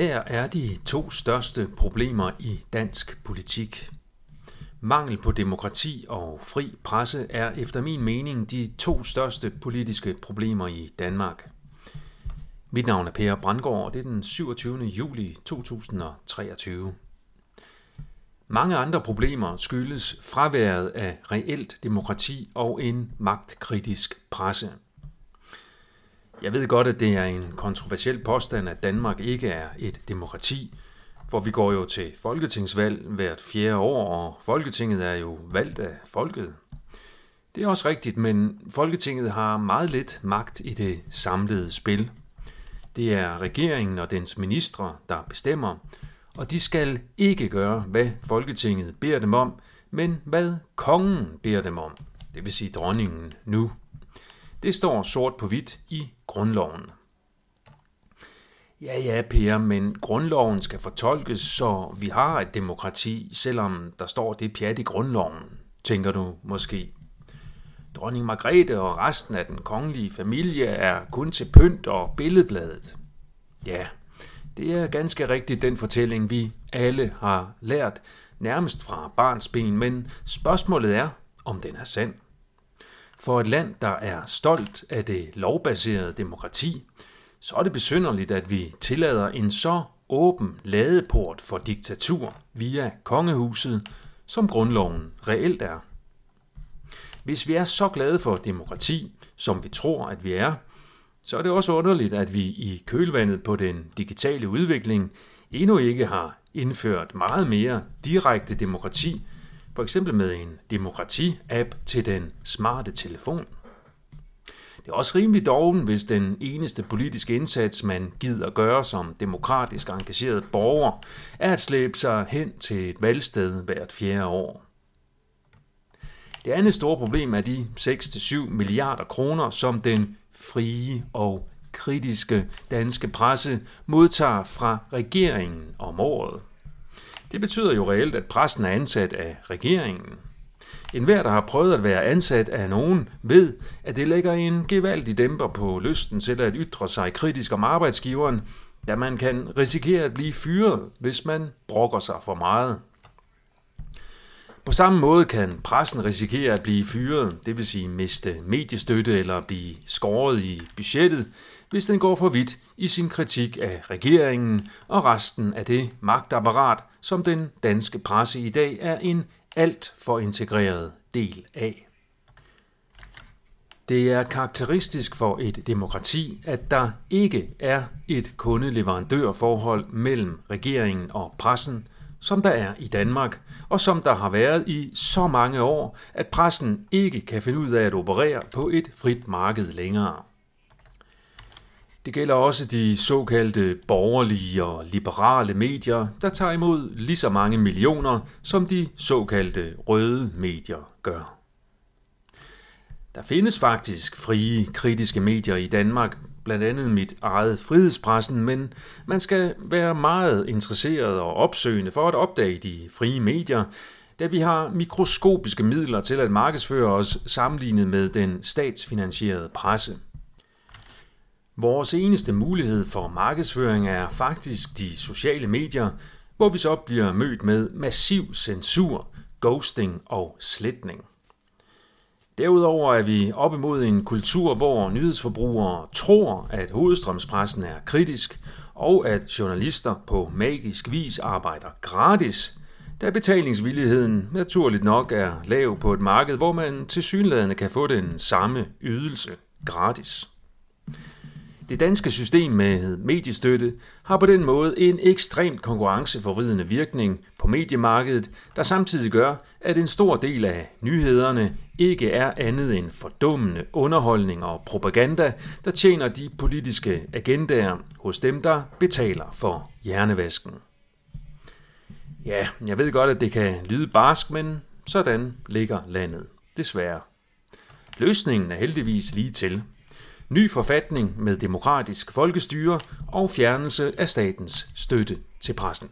Her er de to største problemer i dansk politik. Mangel på demokrati og fri presse er efter min mening de to største politiske problemer i Danmark. Mit navn er Per Brandgaard, og det er den 27. juli 2023. Mange andre problemer skyldes fraværet af reelt demokrati og en magtkritisk presse. Jeg ved godt, at det er en kontroversiel påstand, at Danmark ikke er et demokrati, for vi går jo til folketingsvalg hvert fjerde år, og Folketinget er jo valgt af folket. Det er også rigtigt, men Folketinget har meget lidt magt i det samlede spil. Det er regeringen og dens ministre, der bestemmer, og de skal ikke gøre, hvad Folketinget beder dem om, men hvad kongen beder dem om, det vil sige dronningen nu. Det står sort på hvidt i grundloven. Ja, ja, Per, men grundloven skal fortolkes, så vi har et demokrati, selvom der står det pjat i grundloven, tænker du måske. Dronning Margrethe og resten af den kongelige familie er kun til pynt og billedbladet. Ja, det er ganske rigtigt den fortælling, vi alle har lært, nærmest fra barns ben, men spørgsmålet er, om den er sand. For et land, der er stolt af det lovbaserede demokrati, så er det besynderligt, at vi tillader en så åben ladeport for diktatur via kongehuset, som grundloven reelt er. Hvis vi er så glade for demokrati, som vi tror, at vi er, så er det også underligt, at vi i kølvandet på den digitale udvikling endnu ikke har indført meget mere direkte demokrati, for eksempel med en demokrati-app til den smarte telefon. Det er også rimelig doven, hvis den eneste politiske indsats, man gider gøre som demokratisk engageret borger, er at slæbe sig hen til et valgsted hvert fjerde år. Det andet store problem er de 6-7 milliarder kroner, som den frie og kritiske danske presse modtager fra regeringen om året. Det betyder jo reelt, at præsten er ansat af regeringen. En hver, der har prøvet at være ansat af nogen, ved, at det lægger en gevaldig dæmper på lysten til at ytre sig kritisk om arbejdsgiveren, da man kan risikere at blive fyret, hvis man brokker sig for meget. På samme måde kan pressen risikere at blive fyret, det vil sige miste mediestøtte eller blive skåret i budgettet, hvis den går for vidt i sin kritik af regeringen og resten af det magtapparat, som den danske presse i dag er en alt for integreret del af. Det er karakteristisk for et demokrati, at der ikke er et kundeleverandørforhold mellem regeringen og pressen, som der er i Danmark, og som der har været i så mange år, at pressen ikke kan finde ud af at operere på et frit marked længere. Det gælder også de såkaldte borgerlige og liberale medier, der tager imod lige så mange millioner, som de såkaldte røde medier gør. Der findes faktisk frie, kritiske medier i Danmark, blandt andet mit eget frihedspressen, men man skal være meget interesseret og opsøgende for at opdage de frie medier, da vi har mikroskopiske midler til at markedsføre os sammenlignet med den statsfinansierede presse. Vores eneste mulighed for markedsføring er faktisk de sociale medier, hvor vi så bliver mødt med massiv censur, ghosting og sletning. Derudover er vi op imod en kultur, hvor nyhedsforbrugere tror, at hovedstrømspressen er kritisk, og at journalister på magisk vis arbejder gratis, da betalingsvilligheden naturligt nok er lav på et marked, hvor man til synlædende kan få den samme ydelse gratis. Det danske system med mediestøtte har på den måde en ekstremt konkurrenceforvridende virkning på mediemarkedet, der samtidig gør, at en stor del af nyhederne ikke er andet end fordummende underholdning og propaganda, der tjener de politiske agendaer hos dem, der betaler for hjernevasken. Ja, jeg ved godt, at det kan lyde barsk, men sådan ligger landet. Desværre. Løsningen er heldigvis lige til ny forfatning med demokratisk folkestyre og fjernelse af statens støtte til pressen.